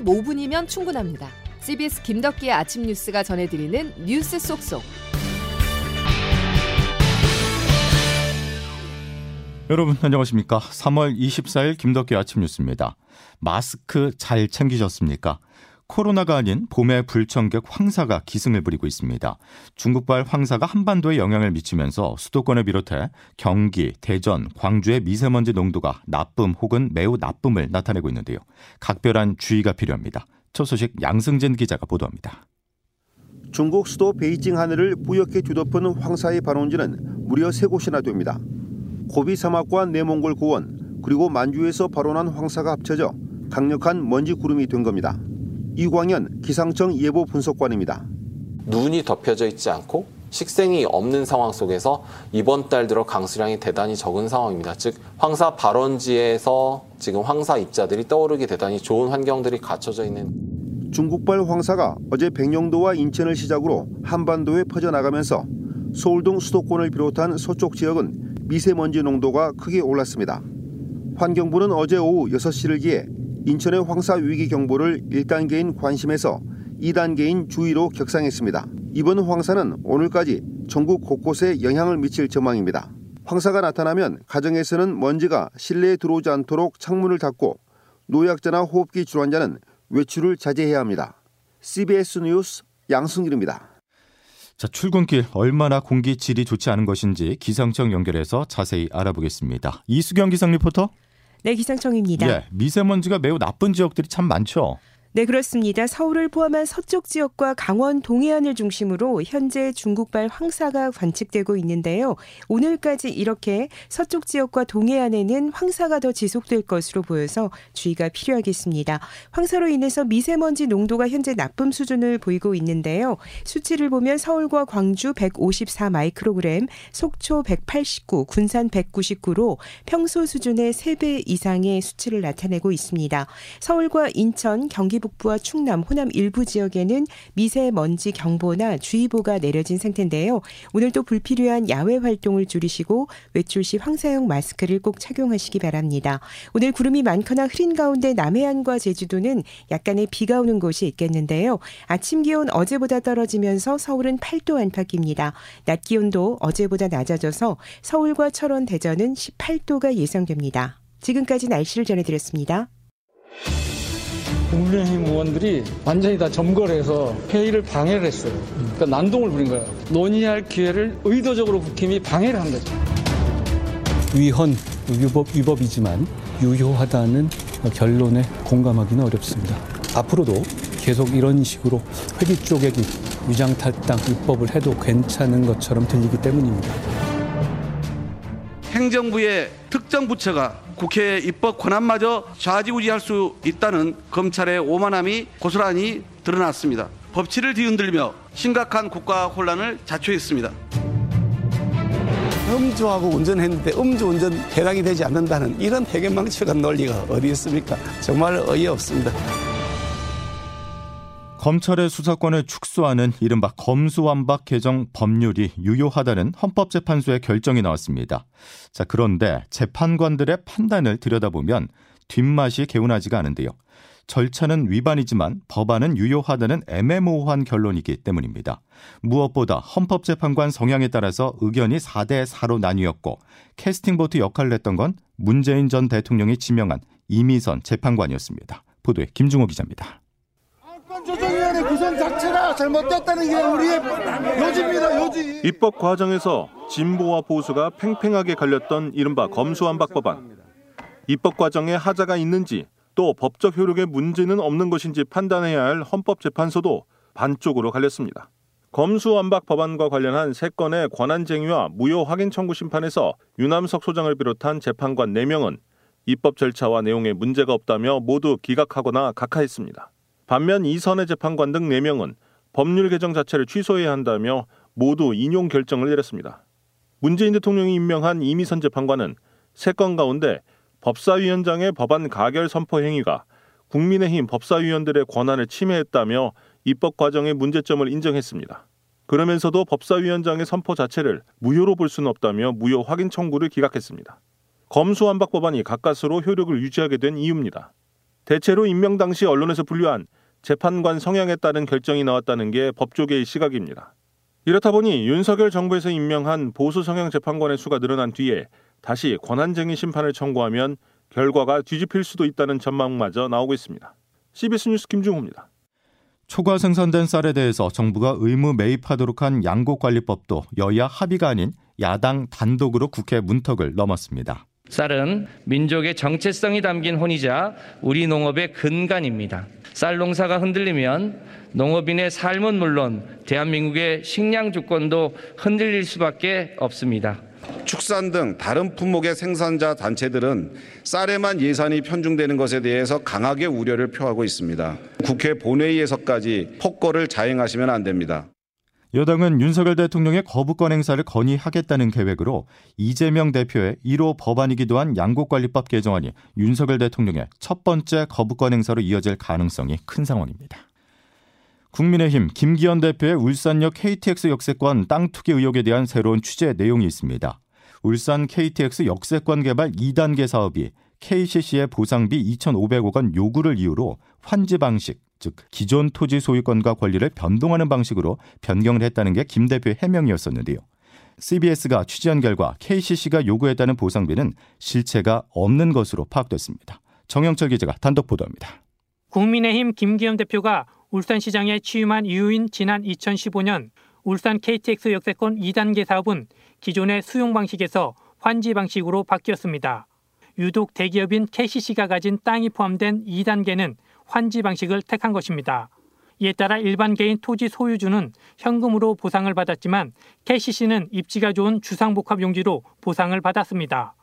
15분이면 충분합니다. CBS 김덕기의 아침 뉴스가 전해드리는 뉴스 속속. 여러분 안녕하십니까? 3월 24일 김덕기 아침 뉴스입니다. 마스크 잘 챙기셨습니까? 코로나가 아닌 봄의 불청객 황사가 기승을 부리고 있습니다. 중국발 황사가 한반도에 영향을 미치면서 수도권을 비롯해 경기, 대전, 광주의 미세먼지 농도가 나쁨 혹은 매우 나쁨을 나타내고 있는데요. 각별한 주의가 필요합니다. 첫 소식 양승진 기자가 보도합니다. 중국 수도 베이징 하늘을 뿌옇게 뒤덮은 황사의 발원지는 무려 세 곳이나 됩니다. 고비 사막과 내몽골 고원 그리고 만주에서 발원한 황사가 합쳐져 강력한 먼지 구름이 된 겁니다. 이광현 기상청 예보 분석관입니다. 눈이 덮여져 있지 않고 식생이 없는 상황 속에서 이번 달 들어 강수량이 대단히 적은 상황입니다. 즉 황사 발원지에서 지금 황사 입자들이 떠오르기 대단히 좋은 환경들이 갖춰져 있는 중국발 황사가 어제 백령도와 인천을 시작으로 한반도에 퍼져나가면서 서울 등 수도권을 비롯한 서쪽 지역은 미세먼지 농도가 크게 올랐습니다. 환경부는 어제 오후 6시를 기해 인천의 황사 위기 경보를 1단계인 관심에서 2단계인 주의로 격상했습니다. 이번 황사는 오늘까지 전국 곳곳에 영향을 미칠 전망입니다. 황사가 나타나면 가정에서는 먼지가 실내에 들어오지 않도록 창문을 닫고 노약자나 호흡기 질환자는 외출을 자제해야 합니다. CBS 뉴스 양승길입니다. 자, 출근길 얼마나 공기 질이 좋지 않은 것인지 기상청 연결해서 자세히 알아보겠습니다. 이수경 기상 리포터. 네, 기상청입니다. 예, 미세먼지가 매우 나쁜 지역들이 참 많죠. 네, 그렇습니다. 서울을 포함한 서쪽 지역과 강원 동해안을 중심으로 현재 중국발 황사가 관측되고 있는데요. 오늘까지 이렇게 서쪽 지역과 동해안에는 황사가 더 지속될 것으로 보여서 주의가 필요하겠습니다. 황사로 인해서 미세먼지 농도가 현재 나쁨 수준을 보이고 있는데요. 수치를 보면 서울과 광주 154 마이크로그램, 속초 189, 군산 199로 평소 수준의 3배 이상의 수치를 나타내고 있습니다. 서울과 인천, 경기 북부와 충남, 호남 일부 지역에는 미세먼지 경보나 주의보가 내려진 상태인데요. 오늘도 불필요한 야외 활동을 줄이시고 외출 시 황사용 마스크를 꼭 착용하시기 바랍니다. 오늘 구름이 많거나 흐린 가운데 남해안과 제주도는 약간의 비가 오는 곳이 있겠는데요. 아침 기온 어제보다 떨어지면서 서울은 8도 안팎입니다. 낮 기온도 어제보다 낮아져서 서울과 철원, 대전은 18도가 예상됩니다. 지금까지 날씨를 전해드렸습니다. 국민의힘 의원들이 완전히 다 점거해서 회의를 방해를 했어요. 그러니까 난동을 부린 거예요. 논의할 기회를 의도적으로 국힘이 방해를 한 거죠. 위헌, 위법, 위법이지만 유효하다는 결론에 공감하기는 어렵습니다. 앞으로도 계속 이런 식으로 회기 쪼개기, 위장 탈당 입법을 해도 괜찮은 것처럼 들리기 때문입니다. 행정부의 특정 부처가 국회 입법 권한마저 좌지우지할 수 있다는 검찰의 오만함이 고스란히 드러났습니다. 법치를 뒤흔들며 심각한 국가 혼란을 자초했습니다. 음주하고 운전했는데 음주운전 해당이 되지 않는다는 이런 해결망측한 논리가 어디 있습니까? 정말 어이없습니다. 검찰의 수사권을 축소하는 이른바 검수완박 개정 법률이 유효하다는 헌법재판소의 결정이 나왔습니다. 자, 그런데 재판관들의 판단을 들여다보면 뒷맛이 개운하지가 않은데요. 절차는 위반이지만 법안은 유효하다는 애매모호한 결론이기 때문입니다. 무엇보다 헌법재판관 성향에 따라서 의견이 4대 4로 나뉘었고 캐스팅보트 역할을 했던 건 문재인 전 대통령이 지명한 이미선 재판관이었습니다. 보도에 김중호 기자입니다. 조정 위원회 구성 자체가 잘못됐다는 게 우리의 요지입니다. 요지. 입법 과정에서 진보와 보수가 팽팽하게 갈렸던 이른바 검수완박 법안. 입법 과정에 하자가 있는지 또 법적 효력에 문제는 없는 것인지 판단해야 할 헌법재판소도 반쪽으로 갈렸습니다. 검수완박 법안과 관련한 세 건의 권한쟁의와 무효 확인 청구 심판에서 유남석 소장을 비롯한 재판관 4명은 입법 절차와 내용에 문제가 없다며 모두 기각하거나 각하했습니다. 반면 이선의 재판관 등 4명은 법률 개정 자체를 취소해야 한다며 모두 인용 결정을 내렸습니다. 문재인 대통령이 임명한 이미선 재판관은 세 건 가운데 법사위원장의 법안 가결 선포 행위가 국민의힘 법사위원들의 권한을 침해했다며 입법 과정의 문제점을 인정했습니다. 그러면서도 법사위원장의 선포 자체를 무효로 볼 수는 없다며 무효 확인 청구를 기각했습니다. 검수완박 법안이 가까스로 효력을 유지하게 된 이유입니다. 대체로 임명 당시 언론에서 분류한 재판관 성향에 따른 결정이 나왔다는 게 법조계의 시각입니다. 이렇다 보니 윤석열 정부에서 임명한 보수 성향 재판관의 수가 늘어난 뒤에 다시 권한쟁의 심판을 청구하면 결과가 뒤집힐 수도 있다는 전망마저 나오고 있습니다. CBS 뉴스 김중호입니다. 초과 생산된 쌀에 대해서 정부가 의무 매입하도록 한 양곡관리법도 여야 합의가 아닌 야당 단독으로 국회 문턱을 넘었습니다. 쌀은 민족의 정체성이 담긴 혼이자 우리 농업의 근간입니다. 쌀 농사가 흔들리면 농업인의 삶은 물론 대한민국의 식량 주권도 흔들릴 수밖에 없습니다. 축산 등 다른 품목의 생산자 단체들은 쌀에만 예산이 편중되는 것에 대해서 강하게 우려를 표하고 있습니다. 국회 본회의에서까지 폭거를 자행하시면 안 됩니다. 여당은 윤석열 대통령의 거부권 행사를 건의하겠다는 계획으로 이재명 대표의 1호 법안이기도 한 양곡관리법 개정안이 윤석열 대통령의 첫 번째 거부권 행사로 이어질 가능성이 큰 상황입니다. 국민의힘 김기현 대표의 울산역 KTX 역세권 땅 투기 의혹에 대한 새로운 취재 내용이 있습니다. 울산 KTX 역세권 개발 2단계 사업이 KCC의 보상비 2,500억 원 요구를 이유로 환지 방식, 즉 기존 토지 소유권과 권리를 변동하는 방식으로 변경을 했다는 게 김 대표의 해명이었었는데요. CBS가 취재한 결과 KCC가 요구했다는 보상비는 실체가 없는 것으로 파악됐습니다. 정영철 기자가 단독 보도합니다. 국민의힘 김기현 대표가 울산시장에 취임한 이후인 지난 2015년 울산 KTX 역세권 2단계 사업은 기존의 수용 방식에서 환지 방식으로 바뀌었습니다. 유독 대기업인 KCC가 가진 땅이 포함된 2단계는 환지 방식을 택한 것입니다. 이에 따라 일반 개인 토지 소유주는 현금으로 보상을 받았지만 KCC는 입지가 좋은 주상복합 용지로 보상을 받았습니다.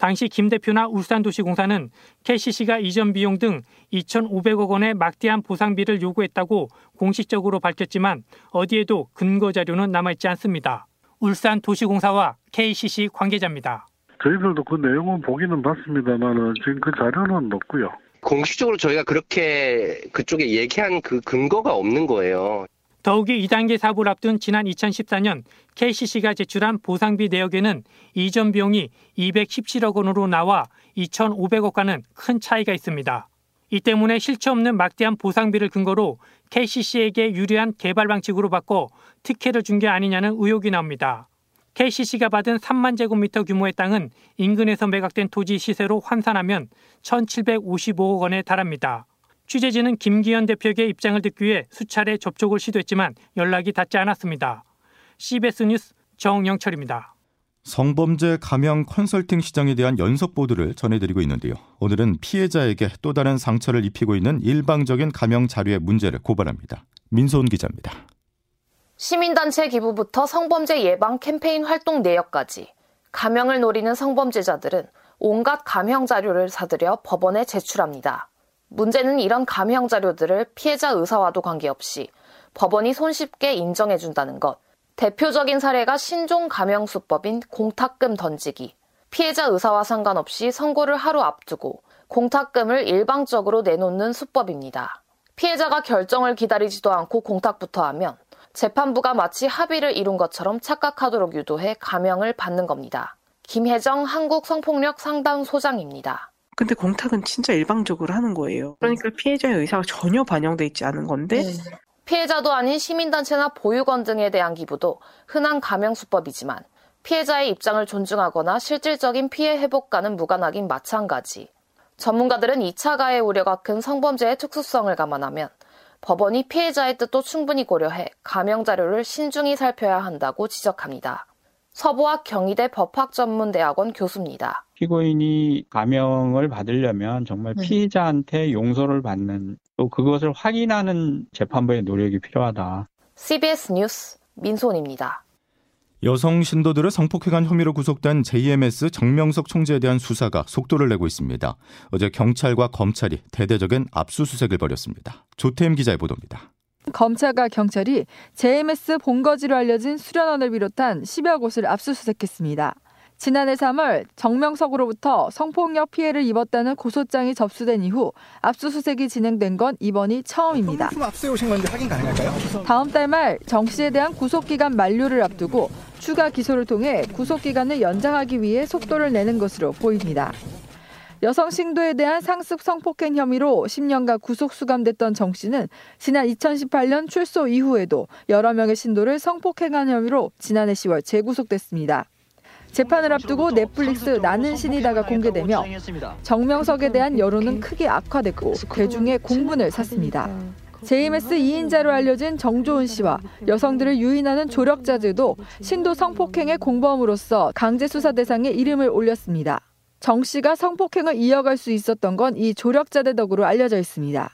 당시 김 대표나 울산도시공사는 KCC가 이전 비용 등 2,500억 원의 막대한 보상비를 요구했다고 공식적으로 밝혔지만 어디에도 근거 자료는 남아있지 않습니다. 울산도시공사와 KCC 관계자입니다. 저희들도 그 내용은 보기는 봤습니다만 지금 그 자료는 없고요. 공식적으로 저희가 그렇게 그쪽에 얘기한 그 근거가 없는 거예요. 더욱이 2단계 사업을 앞둔 지난 2014년 KCC가 제출한 보상비 내역에는 이전 비용이 217억 원으로 나와 2,500억과는 큰 차이가 있습니다. 이 때문에 실체 없는 막대한 보상비를 근거로 KCC에게 유리한 개발 방식으로 바꿔 특혜를 준 게 아니냐는 의혹이 나옵니다. KCC가 받은 3만 제곱미터 규모의 땅은 인근에서 매각된 토지 시세로 환산하면 1,755억 원에 달합니다. 취재진은 김기현 대표에게 입장을 듣기 위해 수차례 접촉을 시도했지만 연락이 닿지 않았습니다. CBS 뉴스 정영철입니다. 성범죄 감형 컨설팅 시장에 대한 연속 보도를 전해드리고 있는데요. 오늘은 피해자에게 또 다른 상처를 입히고 있는 일방적인 감형 자료의 문제를 고발합니다. 민소은 기자입니다. 시민단체 기부부터 성범죄 예방 캠페인 활동 내역까지 감형을 노리는 성범죄자들은 온갖 감형 자료를 사들여 법원에 제출합니다. 문제는 이런 감형 자료들을 피해자 의사와도 관계없이 법원이 손쉽게 인정해준다는 것. 대표적인 사례가 신종 감형수법인 공탁금 던지기. 피해자 의사와 상관없이 선고를 하루 앞두고 공탁금을 일방적으로 내놓는 수법입니다. 피해자가 결정을 기다리지도 않고 공탁부터 하면 재판부가 마치 합의를 이룬 것처럼 착각하도록 유도해 감형을 받는 겁니다. 김혜정 한국 성폭력 상담 소장입니다. 근데 공탁은 진짜 일방적으로 하는 거예요. 그러니까 피해자의 의사가 전혀 반영돼 있지 않은 건데 네. 피해자도 아닌 시민단체나 보육원 등에 대한 기부도 흔한 감형 수법이지만 피해자의 입장을 존중하거나 실질적인 피해 회복과는 무관하긴 마찬가지. 전문가들은 2차 가해 우려가 큰 성범죄의 특수성을 감안하면 법원이 피해자의 뜻도 충분히 고려해 감형 자료를 신중히 살펴야 한다고 지적합니다. 서부학 경희대 법학전문대학원 교수입니다. 피고인이 감형을 받으려면 정말 네. 피해자한테 용서를 받는 또 그것을 확인하는 재판부의 노력이 필요하다. CBS 뉴스 민손입니다. 여성 신도들을 성폭행한 혐의로 구속된 JMS 정명석 총재에 대한 수사가 속도를 내고 있습니다. 어제 경찰과 검찰이 대대적인 압수수색을 벌였습니다. 조태임 기자의 보도입니다. 검찰과 경찰이 JMS 본거지로 알려진 수련원을 비롯한 10여 곳을 압수수색했습니다. 지난해 3월 정명석으로부터 성폭력 피해를 입었다는 고소장이 접수된 이후 압수수색이 진행된 건 이번이 처음입니다. 앞서 오신 건데 확인 가능할까요? 다음 달 말 정 씨에 대한 구속기간 만료를 앞두고 추가 기소를 통해 구속기간을 연장하기 위해 속도를 내는 것으로 보입니다. 여성 신도에 대한 상습 성폭행 혐의로 10년간 구속 수감됐던 정 씨는 지난 2018년 출소 이후에도 여러 명의 신도를 성폭행한 혐의로 지난해 10월 재구속됐습니다. 재판을 앞두고 넷플릭스 나는 신이다가 공개되며 정명석에 대한 여론은 크게 악화됐고 대중의 공분을 샀습니다. JMS 2인자로 알려진 정조은 씨와 여성들을 유인하는 조력자들도 신도 성폭행의 공범으로서 강제 수사 대상에 이름을 올렸습니다. 정 씨가 성폭행을 이어갈 수 있었던 건 이 조력자들 덕으로 알려져 있습니다.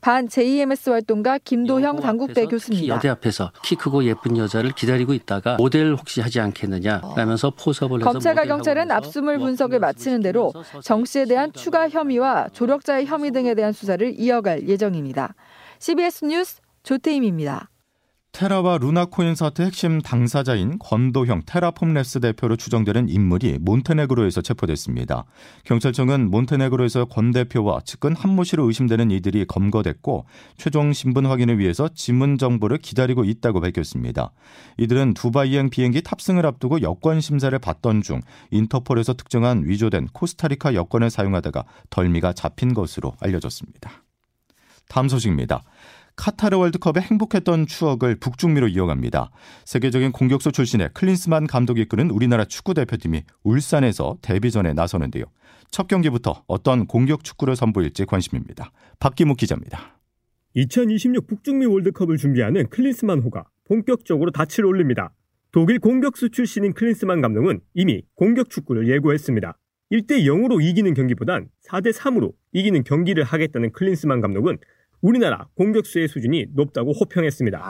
반 JMS 활동가 김도형 당국대 교수입니다. 여대 앞에서 키 크고 예쁜 여자를 기다리고 있다가 모델 혹시 하지 않겠느냐 라면서 포섭을 해서 검찰과 경찰은 압수물 분석을 마치는 대로 정 씨에 대한 추가 혐의와 조력자의 혐의 등에 대한 수사를 이어갈 예정입니다. CBS 뉴스 조태임입니다. 테라와 루나코인 사태 핵심 당사자인 권도형 테라폼랩스 대표로 추정되는 인물이 몬테네그로에서 체포됐습니다. 경찰청은 몬테네그로에서 권 대표와 측근 한모 씨로 의심되는 이들이 검거됐고 최종 신분 확인을 위해서 지문 정보를 기다리고 있다고 밝혔습니다. 이들은 두바이행 비행기 탑승을 앞두고 여권 심사를 받던 중 인터폴에서 특정한 위조된 코스타리카 여권을 사용하다가 덜미가 잡힌 것으로 알려졌습니다. 다음 소식입니다. 카타르 월드컵의 행복했던 추억을 북중미로 이어갑니다. 세계적인 공격수 출신의 클린스만 감독이 이끄는 우리나라 축구 대표팀이 울산에서 데뷔전에 나서는데요. 첫 경기부터 어떤 공격 축구를 선보일지 관심입니다. 박기묵 기자입니다. 2026 북중미 월드컵을 준비하는 클린스만 호가 본격적으로 닻을 올립니다. 독일 공격수 출신인 클린스만 감독은 이미 공격 축구를 예고했습니다. 1대 0으로 이기는 경기보단 4대 3으로 이기는 경기를 하겠다는 클린스만 감독은 우리나라 공격수의 수준이 높다고 호평했습니다.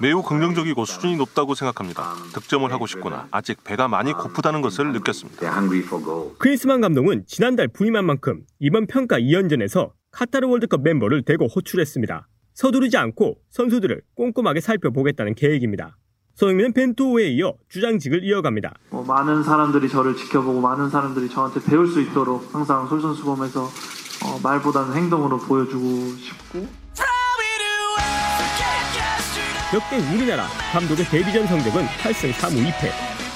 매우 긍정적이고 수준이 높다고 생각합니다. 득점을 하고 싶구나. 아직 배가 많이 고프다는 것을 느꼈습니다. 크리스만 감독은 지난달 부임한 만큼 이번 평가 2연전에서 카타르 월드컵 멤버를 대거 호출했습니다. 서두르지 않고 선수들을 꼼꼼하게 살펴보겠다는 계획입니다. 손흥민은 벤투호에 이어 주장직을 이어갑니다. 뭐 많은 사람들이 저를 지켜보고 많은 사람들이 저한테 배울 수 있도록 항상 솔선수범해서 어, 말보다는 행동으로 보여주고 싶고 역대 우리나라 감독의 데뷔전 성적은 8승 3무 2패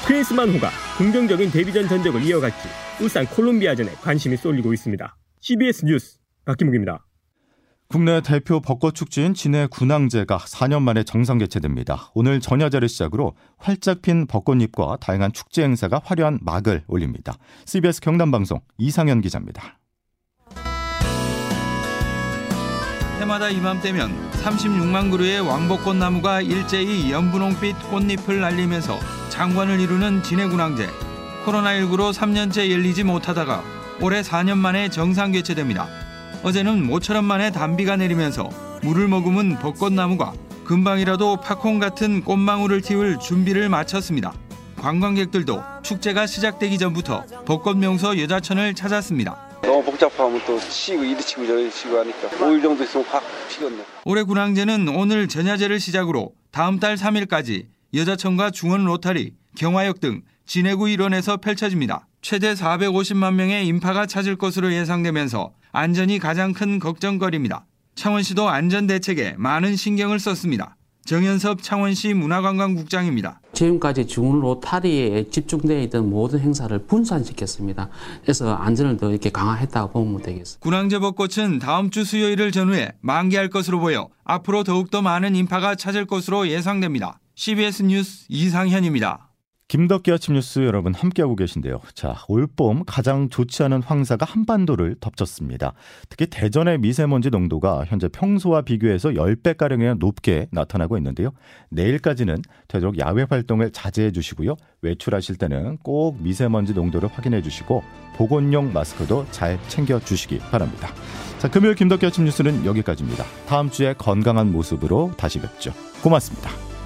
크리스만 호가 긍정적인 데뷔전 전적을 이어갈지 울산 콜롬비아전에 관심이 쏠리고 있습니다. CBS 뉴스 박기묵입니다. 국내 대표 벚꽃 축제인 진해 군항제가 4년 만에 정상 개최됩니다. 오늘 전야제를 시작으로 활짝 핀 벚꽃잎과 다양한 축제 행사가 화려한 막을 올립니다. CBS 경남방송 이상현 기자입니다. 해마다 이맘때면 36만 그루의 왕벚꽃 나무가 일제히 연분홍빛 꽃잎을 날리면서 장관을 이루는 진해군항제. 코로나19로 3년째 열리지 못하다가 올해 4년 만에 정상 개최됩니다. 어제는 모처럼 만에 단비가 내리면서 물을 머금은 벚꽃나무가 금방이라도 팝콘 같은 꽃망울을 틔울 준비를 마쳤습니다. 관광객들도 축제가 시작되기 전부터 벚꽃 명소 여자천을 찾았습니다. 너무 복잡하면 또 치고 이리 치고 저리 치고 하니까 5일 정도 있으면 확 피겠네. 올해 군항제는 오늘 전야제를 시작으로 다음 달 3일까지 여자천과 중원 로타리, 경화역 등 진해구 일원에서 펼쳐집니다. 최대 450만 명의 인파가 찾을 것으로 예상되면서 안전이 가장 큰 걱정거리입니다. 창원시도 안전 대책에 많은 신경을 썼습니다. 정현섭 창원시 문화관광국장입니다. 지금까지 중원 로타리에 집중되어 있던 모든 행사를 분산시켰습니다. 그래서 안전을 더 이렇게 강화했다고 보면 되겠습니다. 군항제 벚꽃은 다음 주 수요일을 전후해 만개할 것으로 보여 앞으로 더욱더 많은 인파가 찾을 것으로 예상됩니다. CBS 뉴스 이상현입니다. 김덕기 아침 뉴스 여러분 함께하고 계신데요. 자, 올봄 가장 좋지 않은 황사가 한반도를 덮쳤습니다. 특히 대전의 미세먼지 농도가 현재 평소와 비교해서 10배가량이나 높게 나타나고 있는데요. 내일까지는 되도록 야외 활동을 자제해 주시고요. 외출하실 때는 꼭 미세먼지 농도를 확인해 주시고 보건용 마스크도 잘 챙겨 주시기 바랍니다. 자, 금요일 김덕기 아침 뉴스는 여기까지입니다. 다음 주에 건강한 모습으로 다시 뵙죠. 고맙습니다.